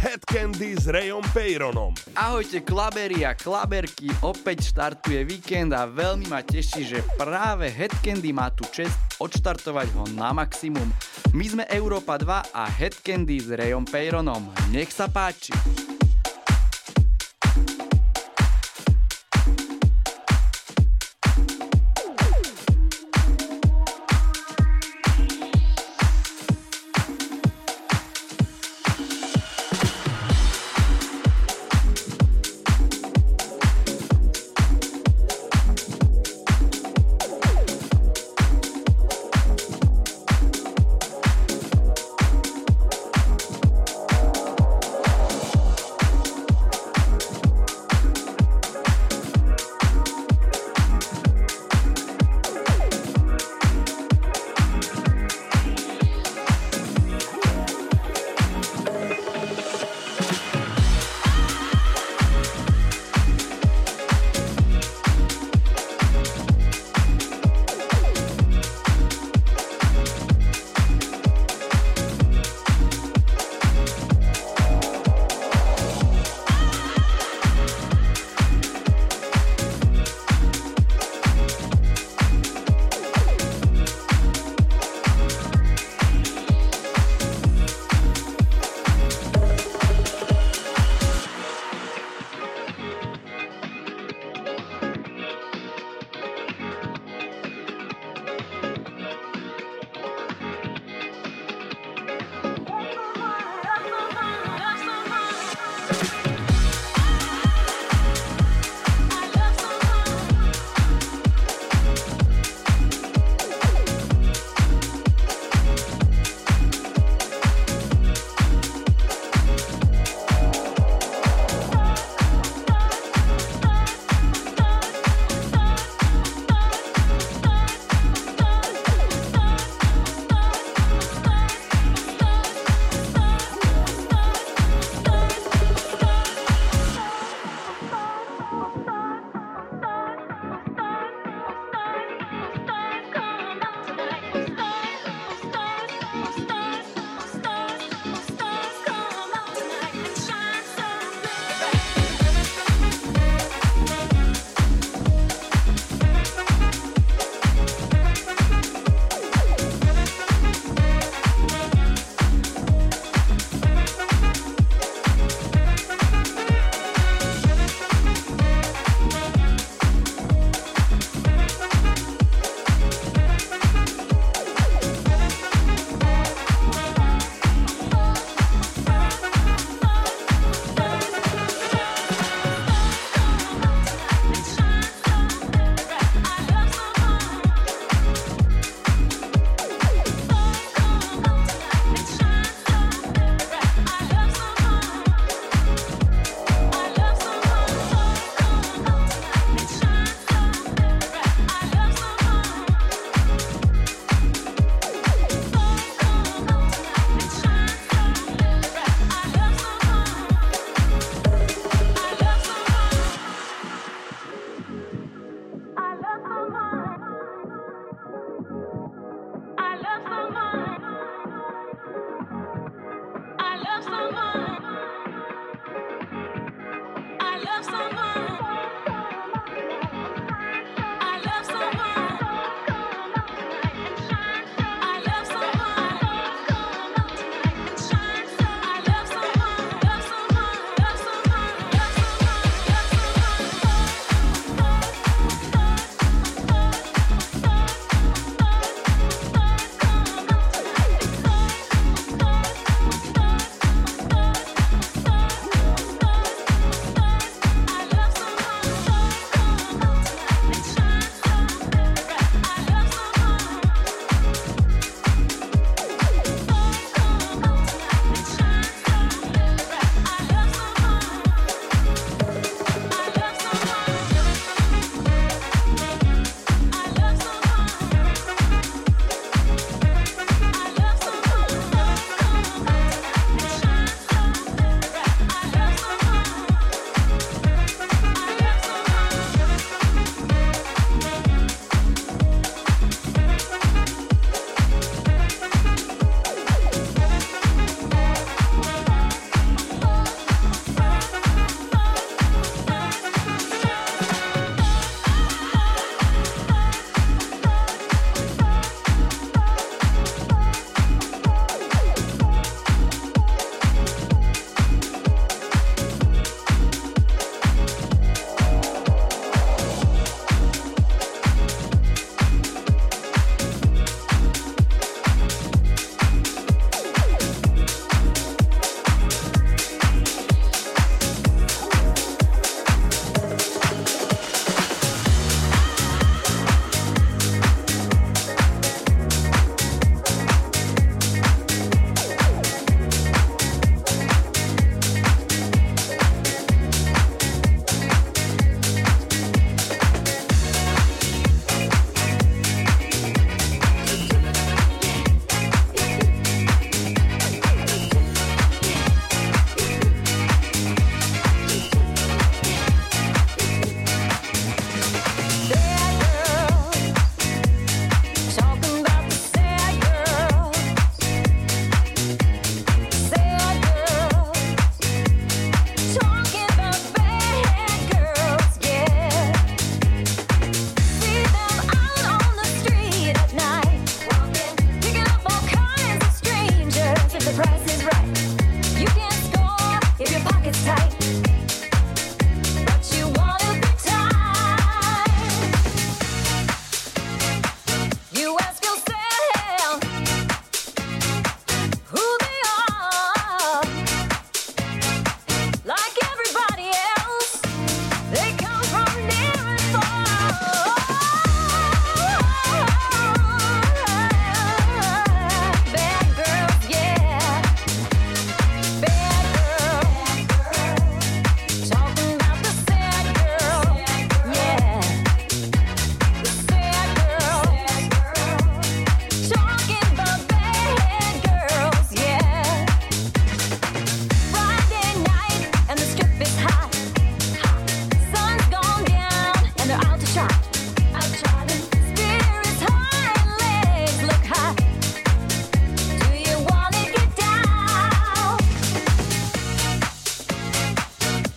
Head Candy s Rayom Peyronom. Ahojte klaberi a klaberky, opäť štartuje víkend a veľmi ma teší, že práve Head Candy má tu čest odštartovať ho na maximum. My sme Európa 2 a Head Candy s Rayom Peyronom. Nech sa páči.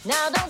Now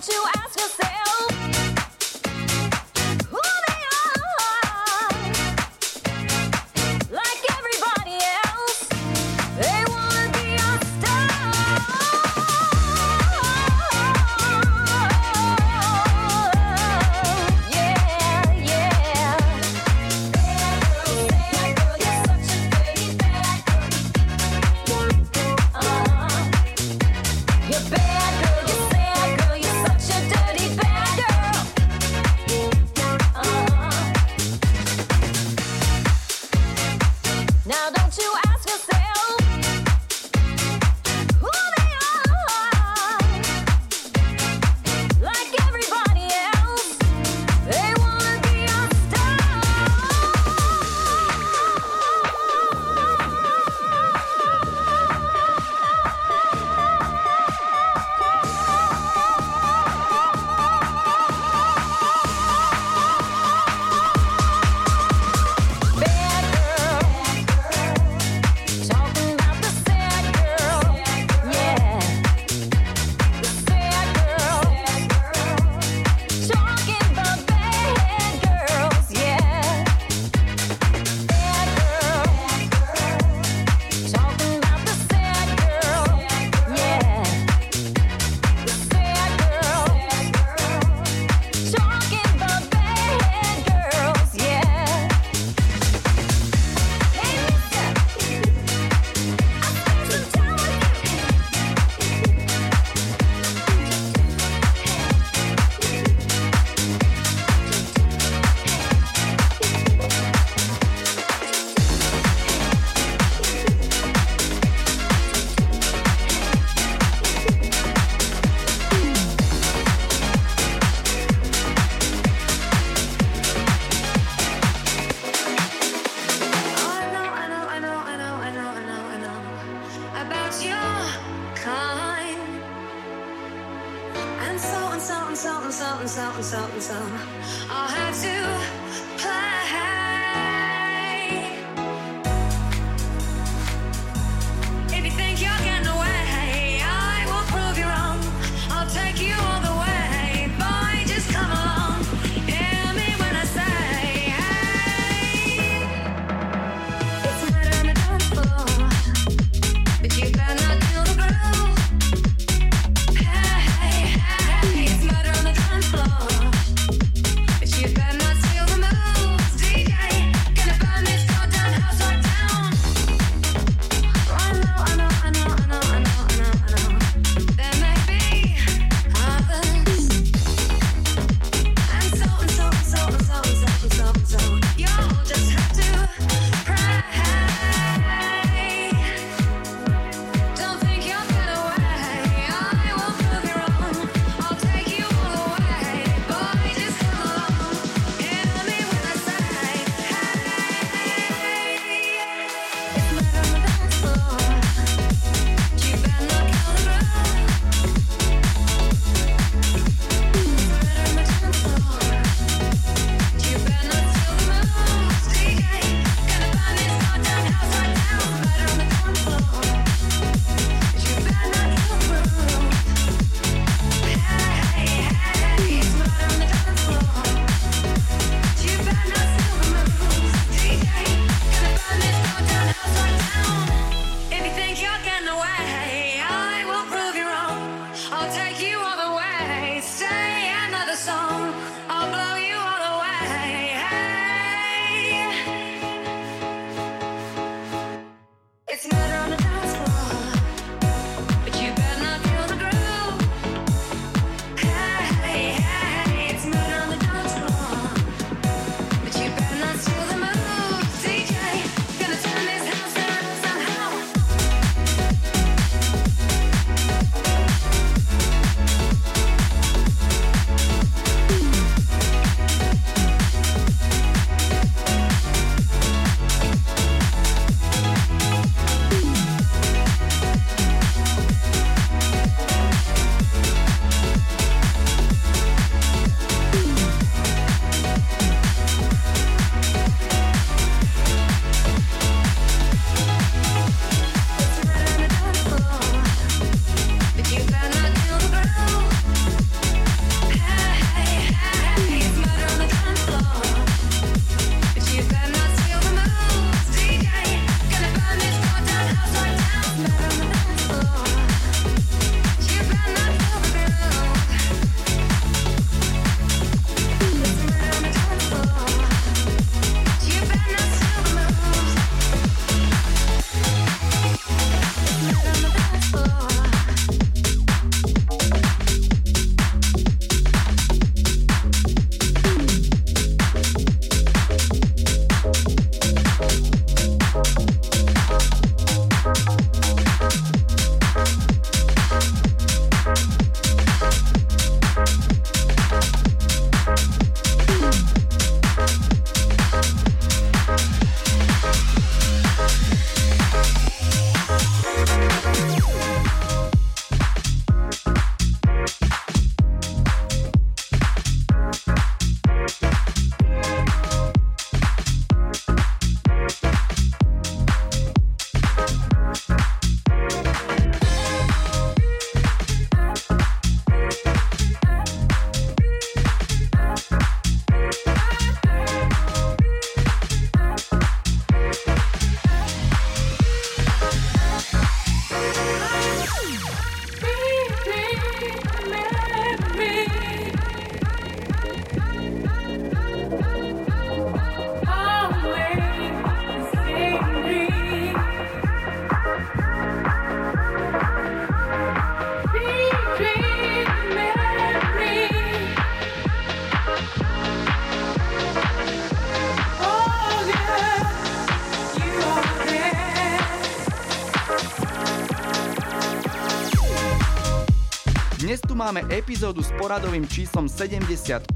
Máme epizódu s poradovým číslom 75,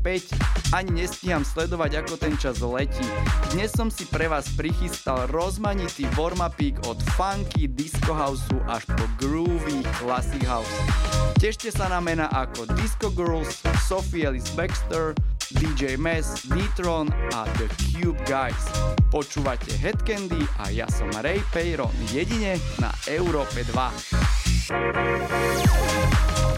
ani nestíham sledovať, ako ten čas letí. Dnes som si pre vás prichystal rozmanitý warmapík od funky, disco house až po groovy classic house. Tešte sa na mena ako Disco Girls, Sophie Ellis Baxter, DJ Mess, Detron a The Cube Guys. Počúvate Headcandy a ja som Ray Peyron, jedine na Európe 2.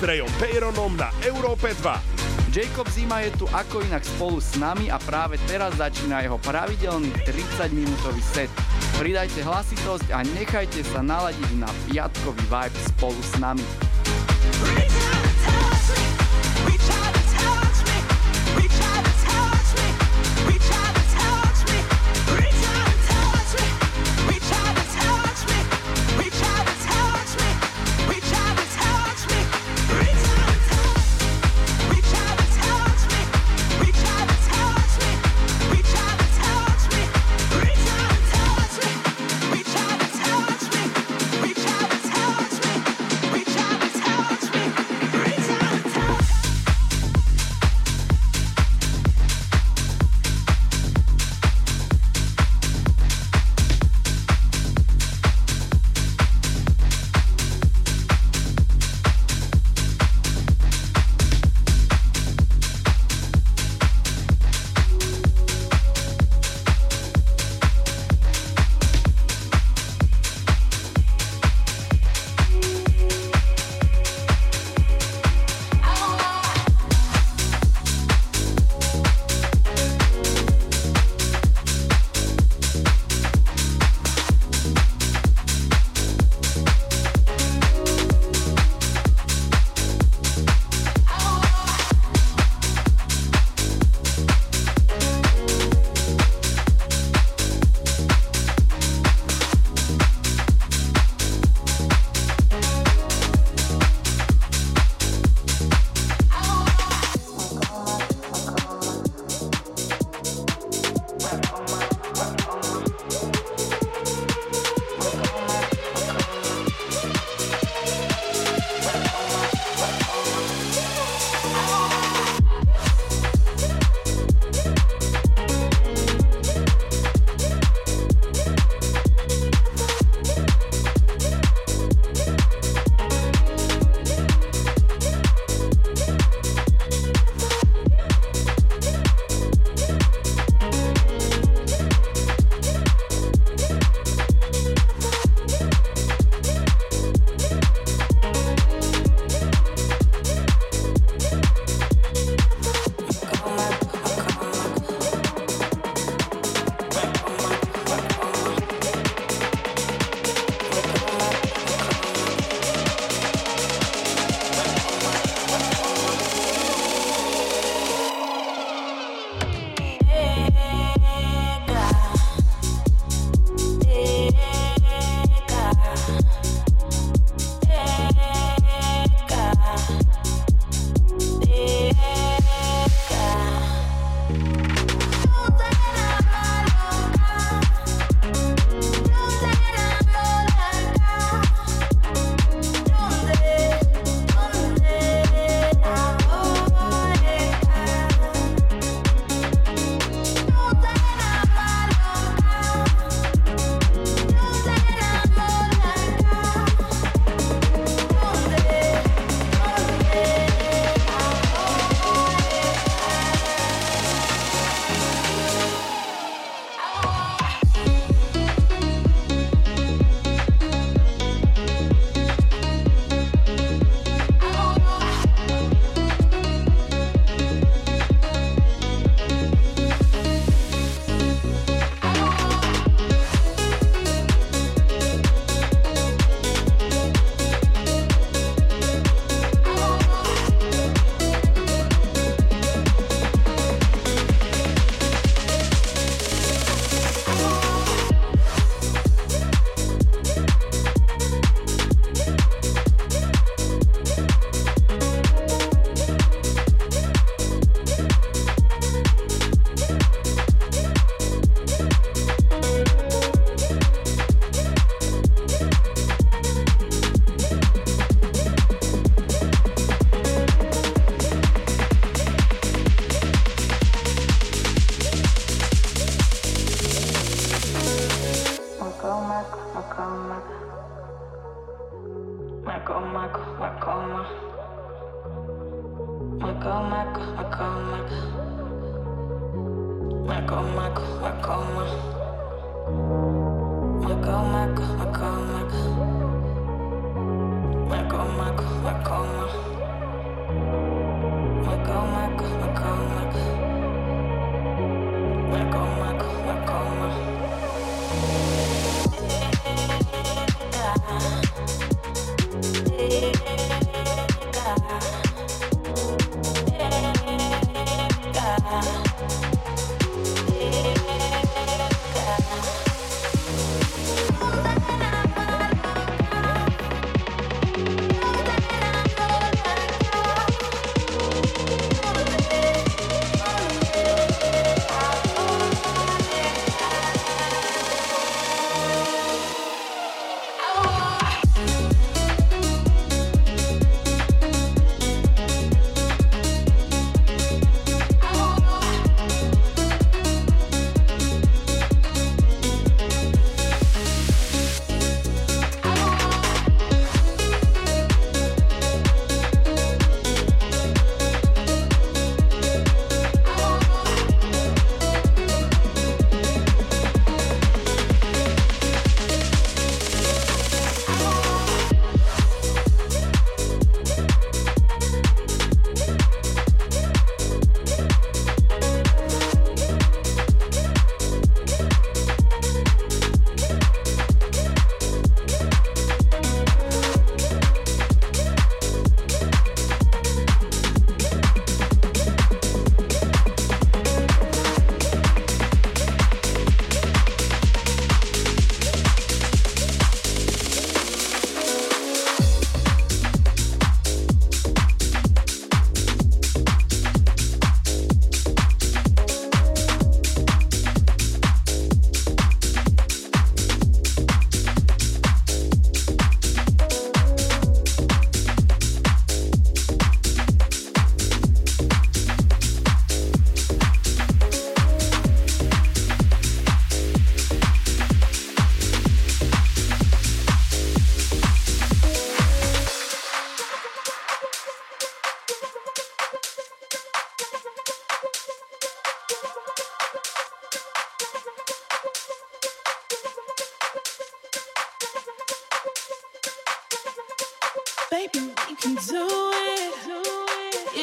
s Rayom Peyronom na Európe 2. Jacob Zima je tu ako inak spolu s nami a práve teraz začína jeho pravidelný 30-minútový set. Pridajte hlasitosť a nechajte sa naladiť na piatkový vibe spolu s nami.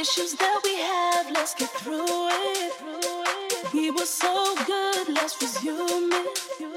issues that we have, let's get through it. We were so good, let's resume it.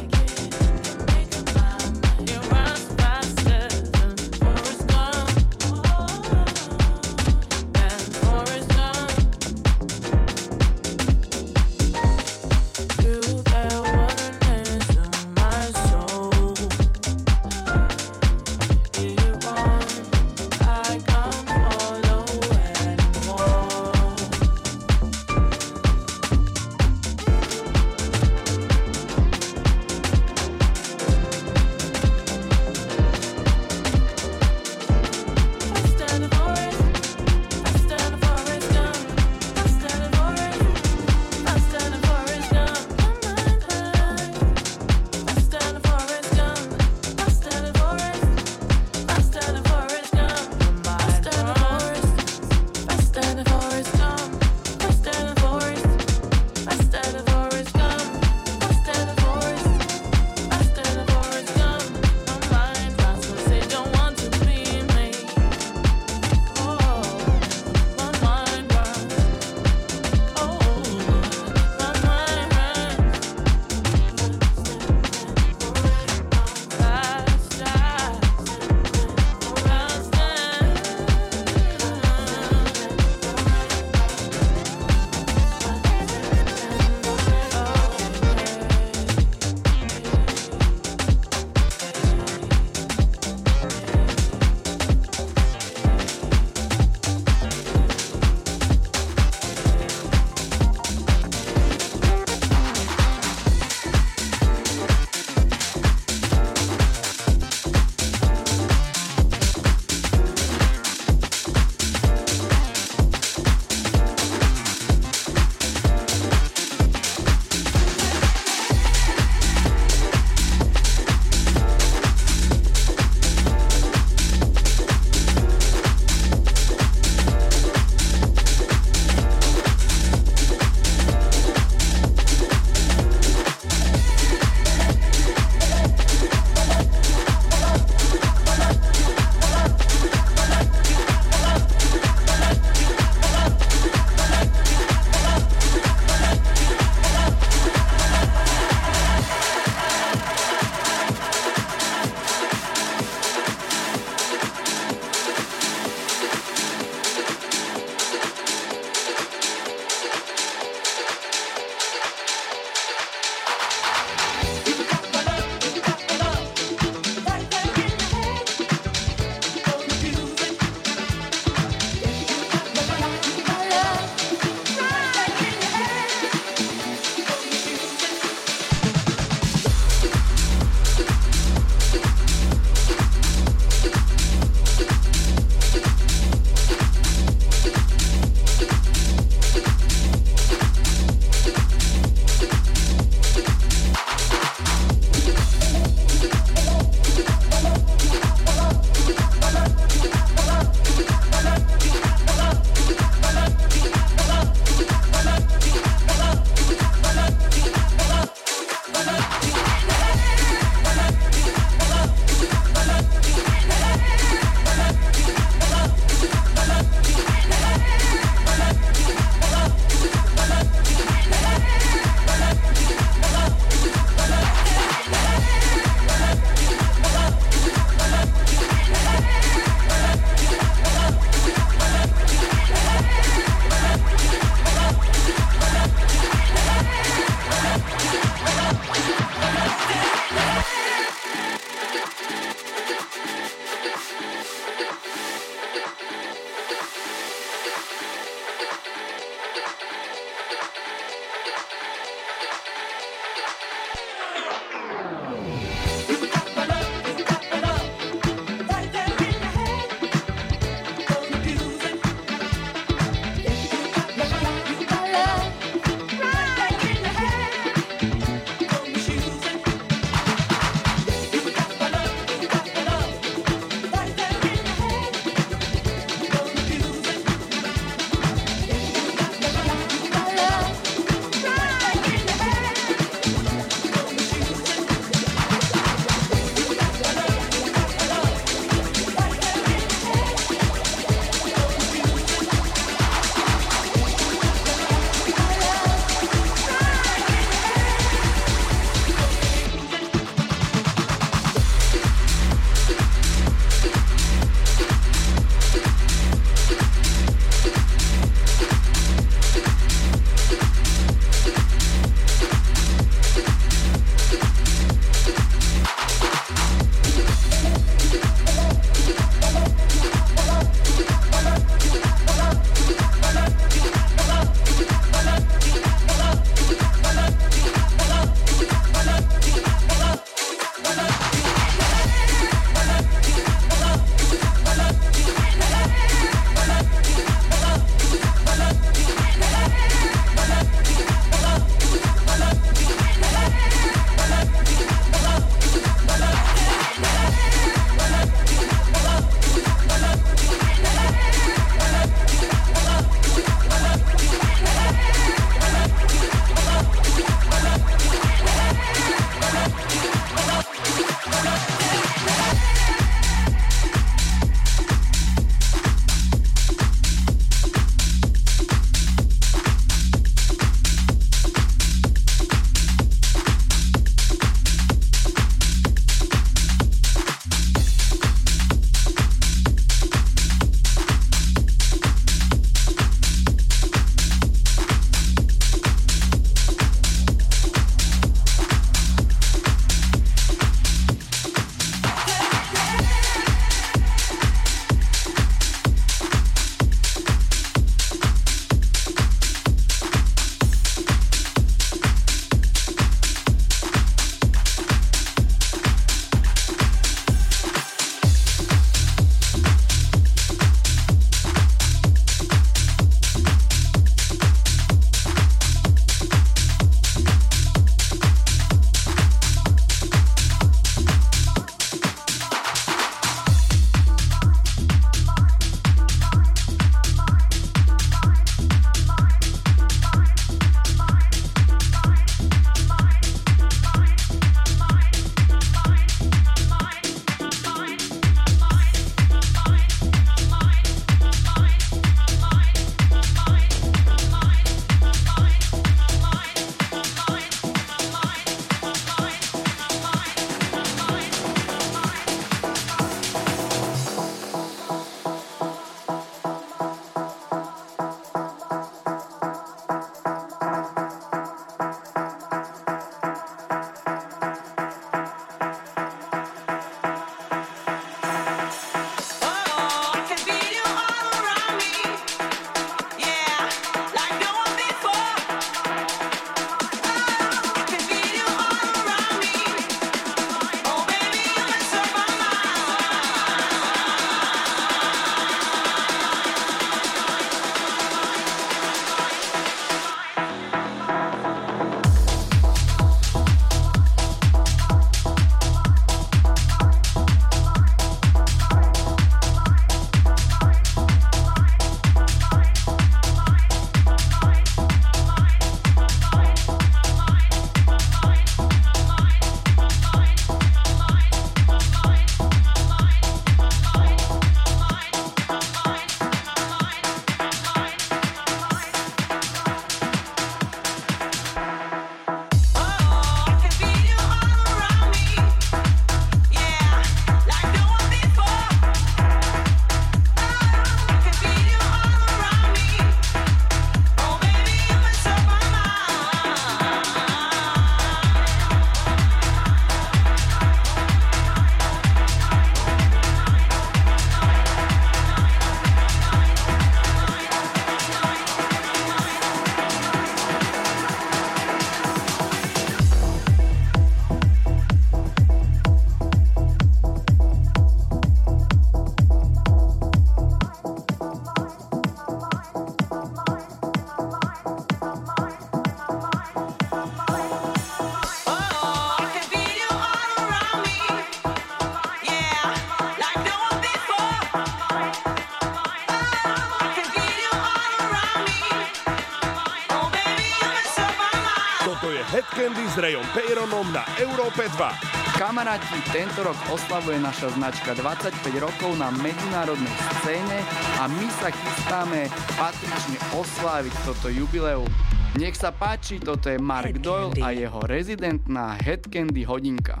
Peyronom na Európe 2. Kamaráti, tento rok oslavuje naša značka 25 rokov na medzinárodnej scéne a my sa chystáme patrične osláviť toto jubileum. Nech sa páči, toto je Mark Doyle a jeho rezidentná Head Candy hodinka.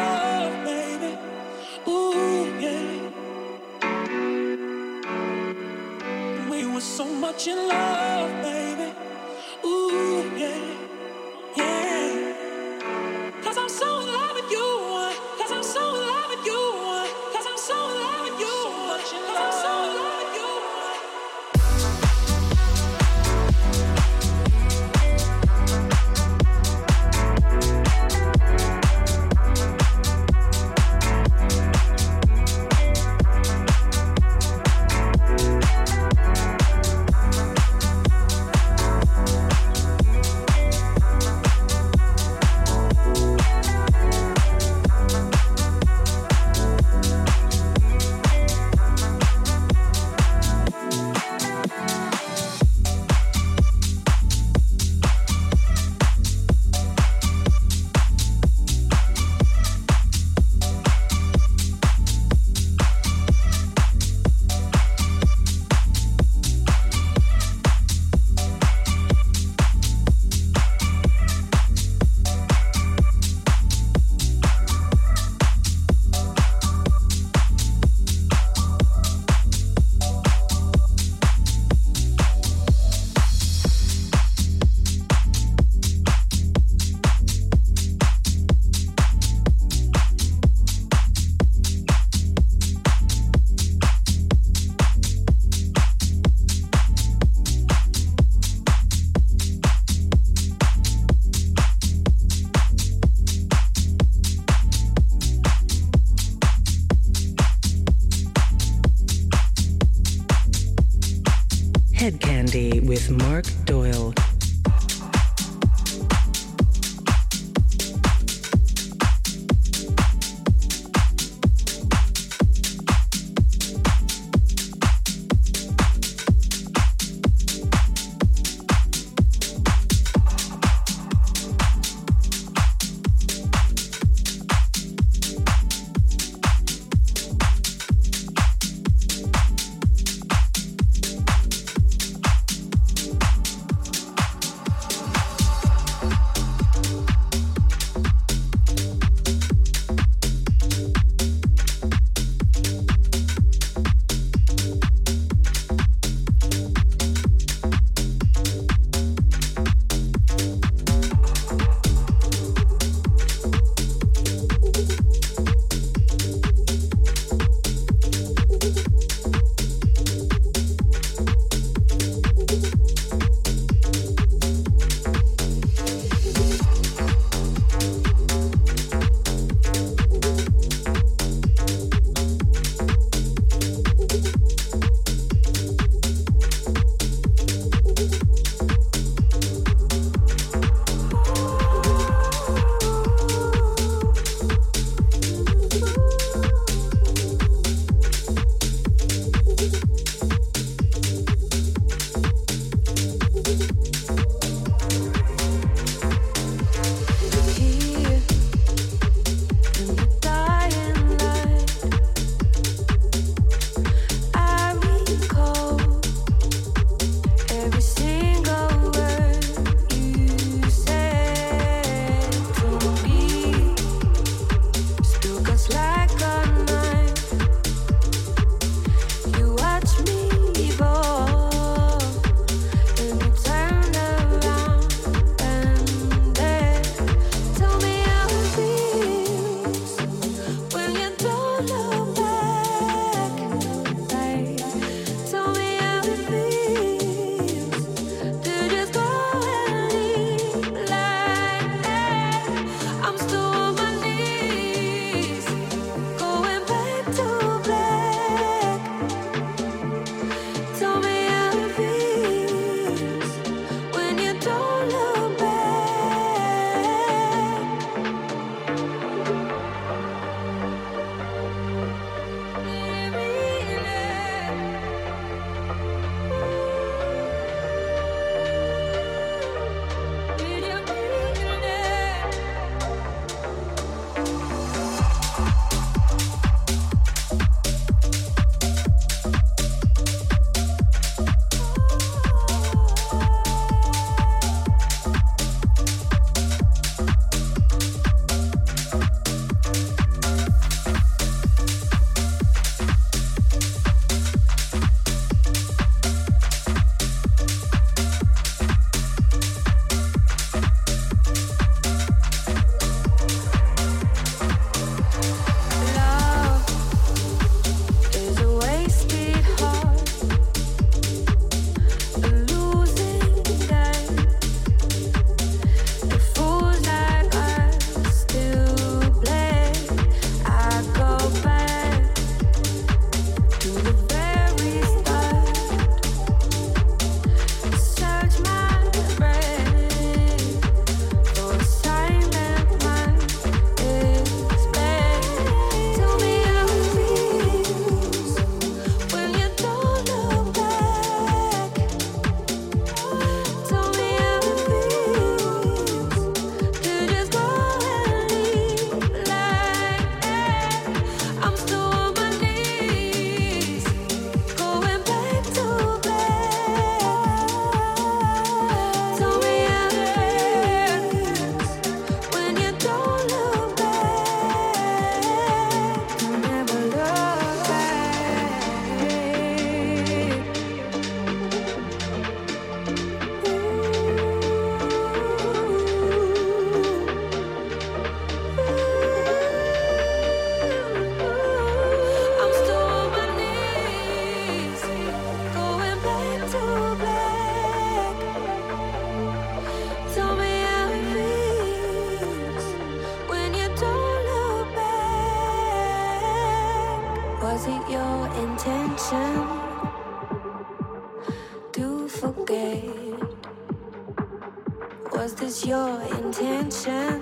Oh, so much in love, baby. slide. 前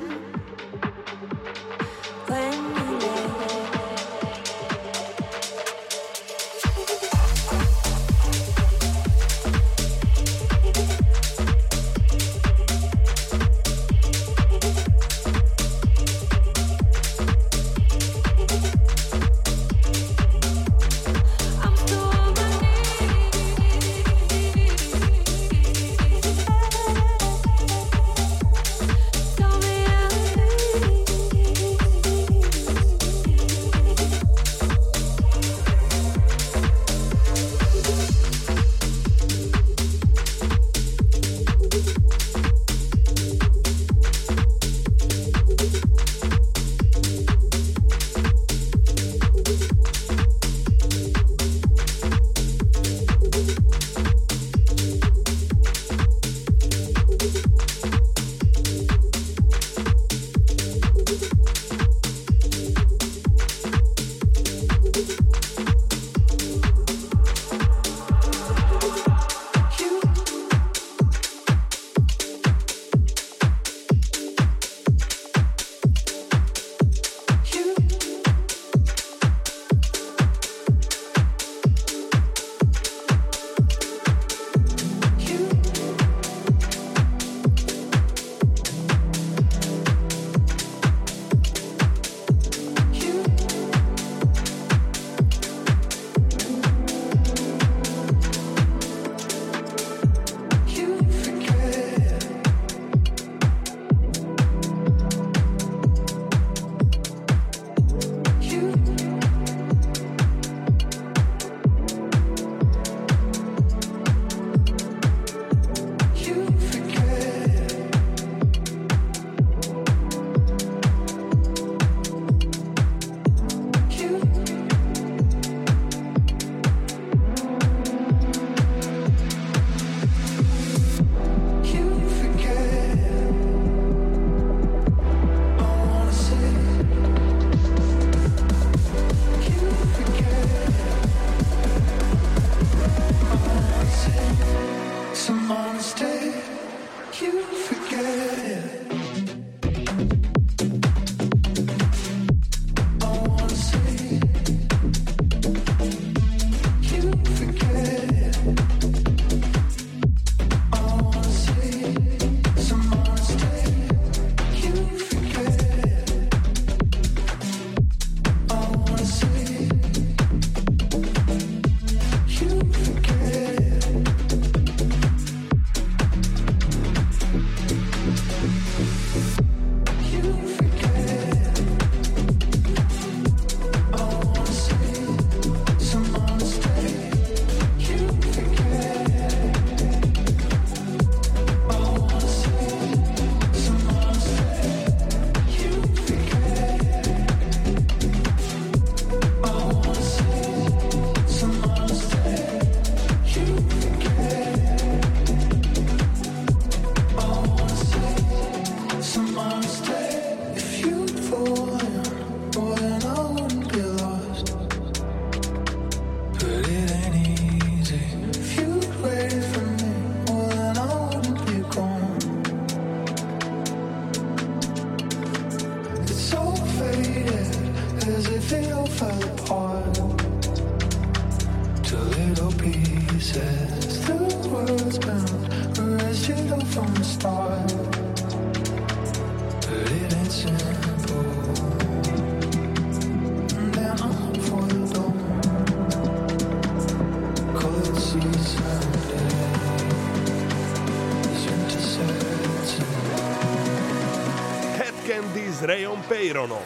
Peyronom.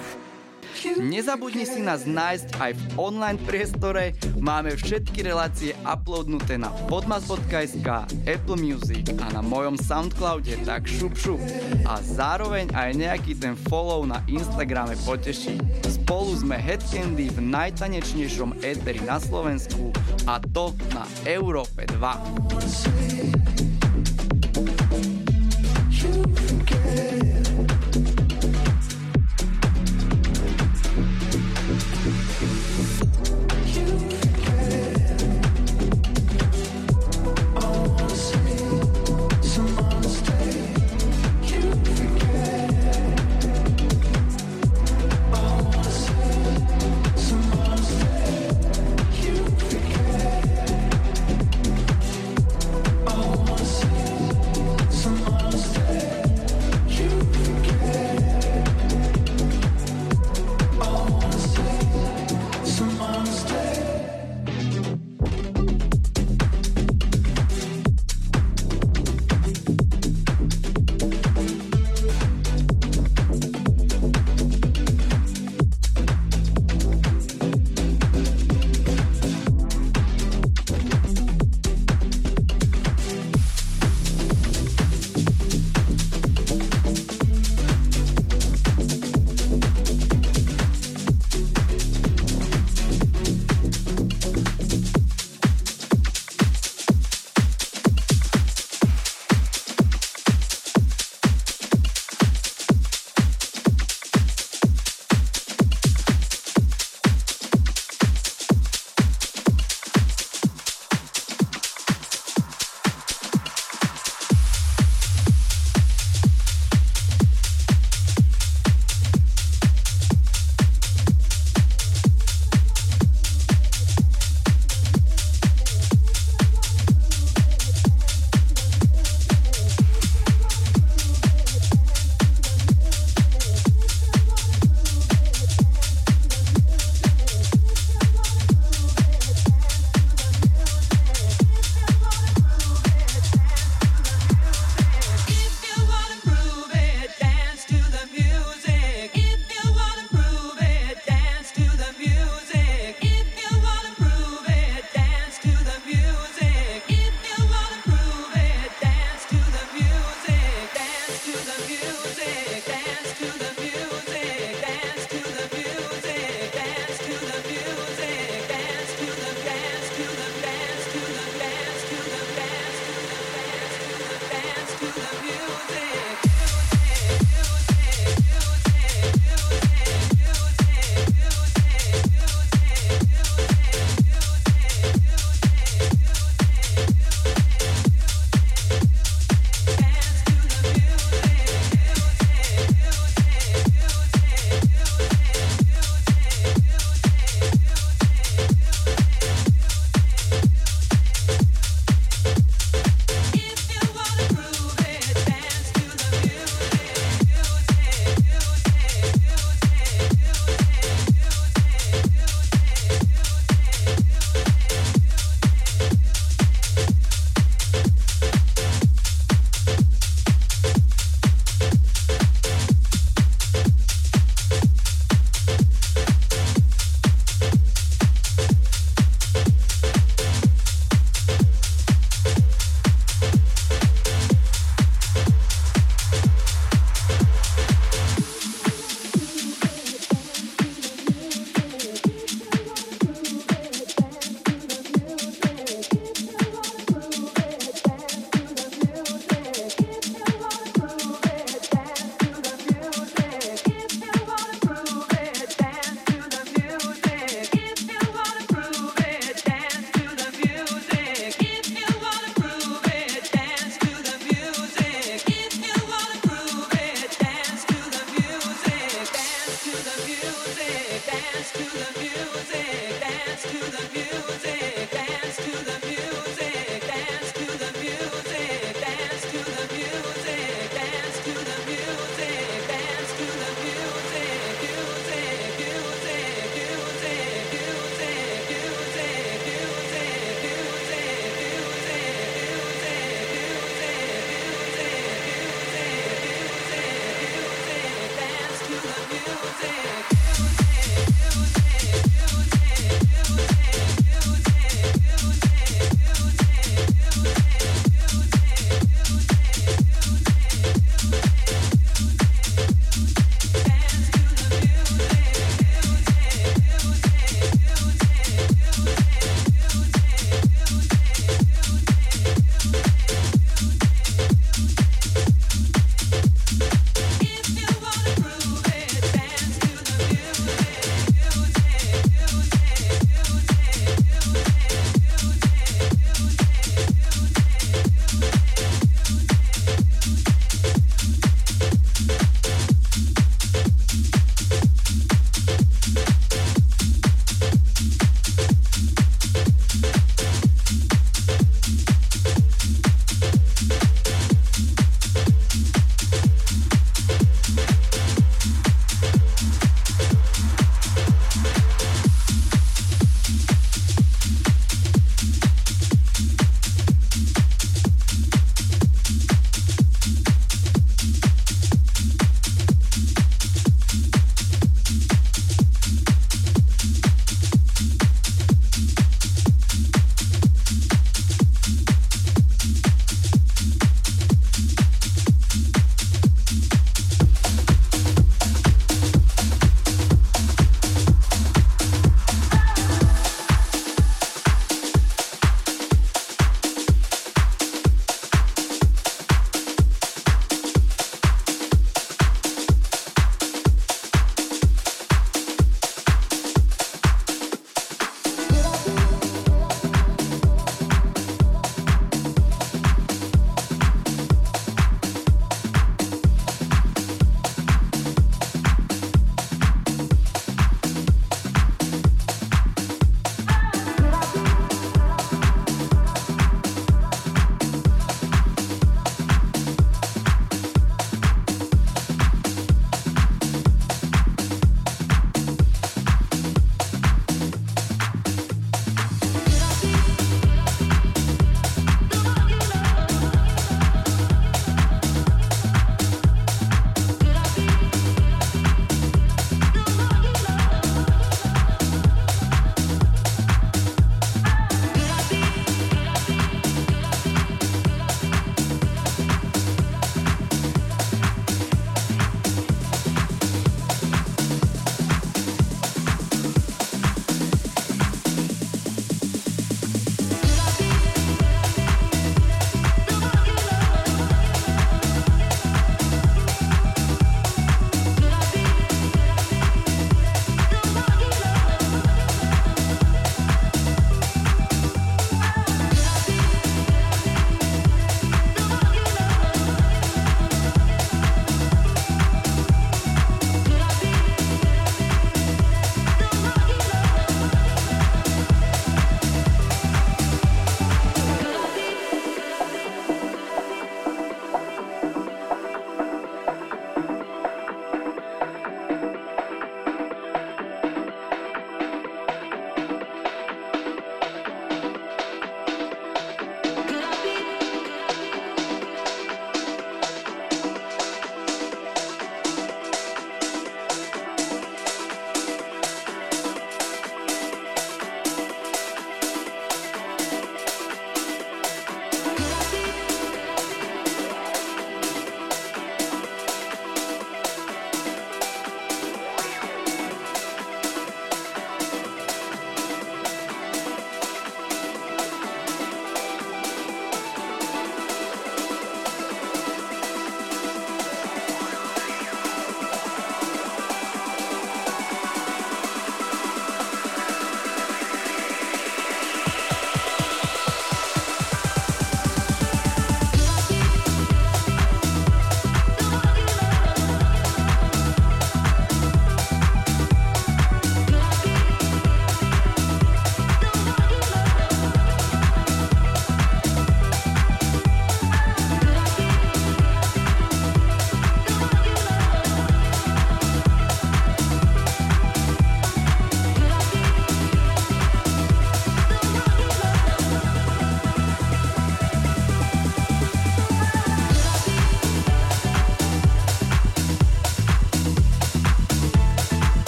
Nezabudni si nás nájsť aj v online priestore. Máme všetky relácie uploadnuté na podmas.sk, Apple Music a na mojom Soundcloude, tak šup šup. A zároveň aj nejaký ten follow na Instagrame poteší. Spolu sme Headcandy v najtanečnejšom éteri na Slovensku a to na Európe 2.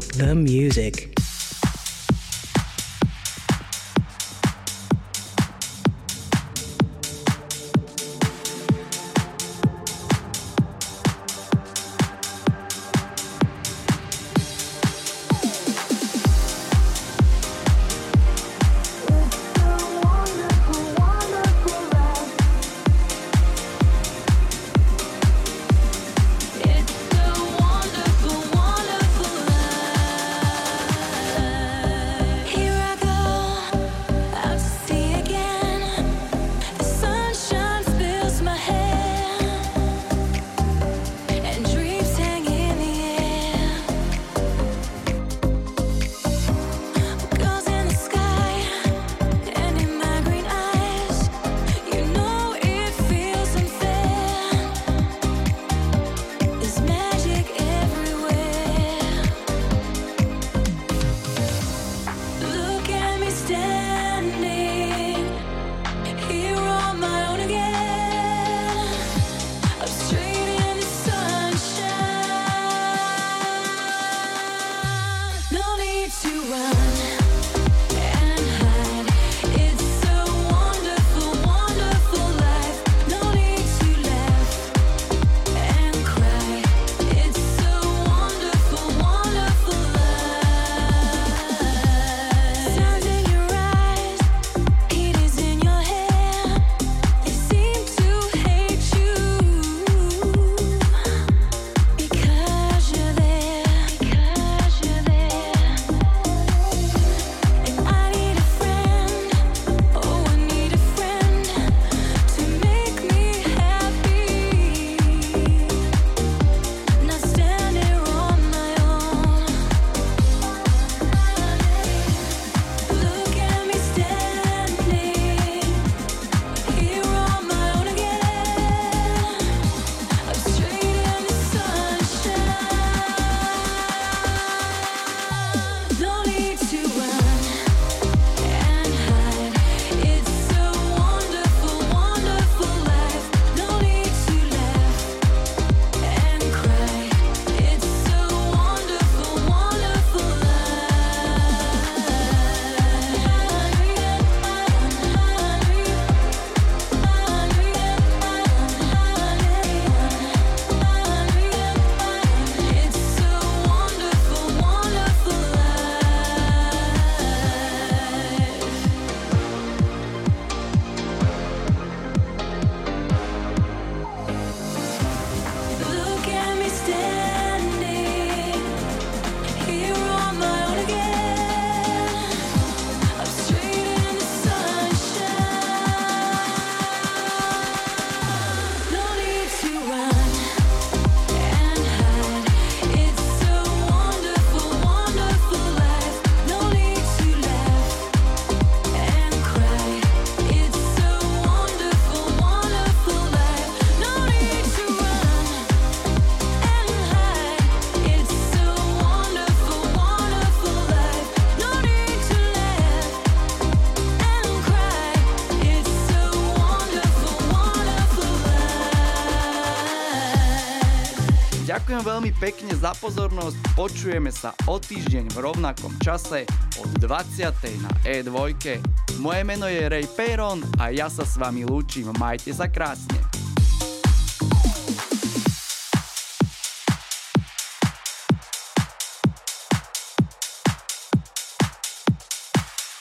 The music. Veľmi pekne za pozornosť. Počujeme sa o týždeň v rovnakom čase od 20. na E2. Moje meno je Ray Peron a ja sa s vami lúčim. Majte sa krásne.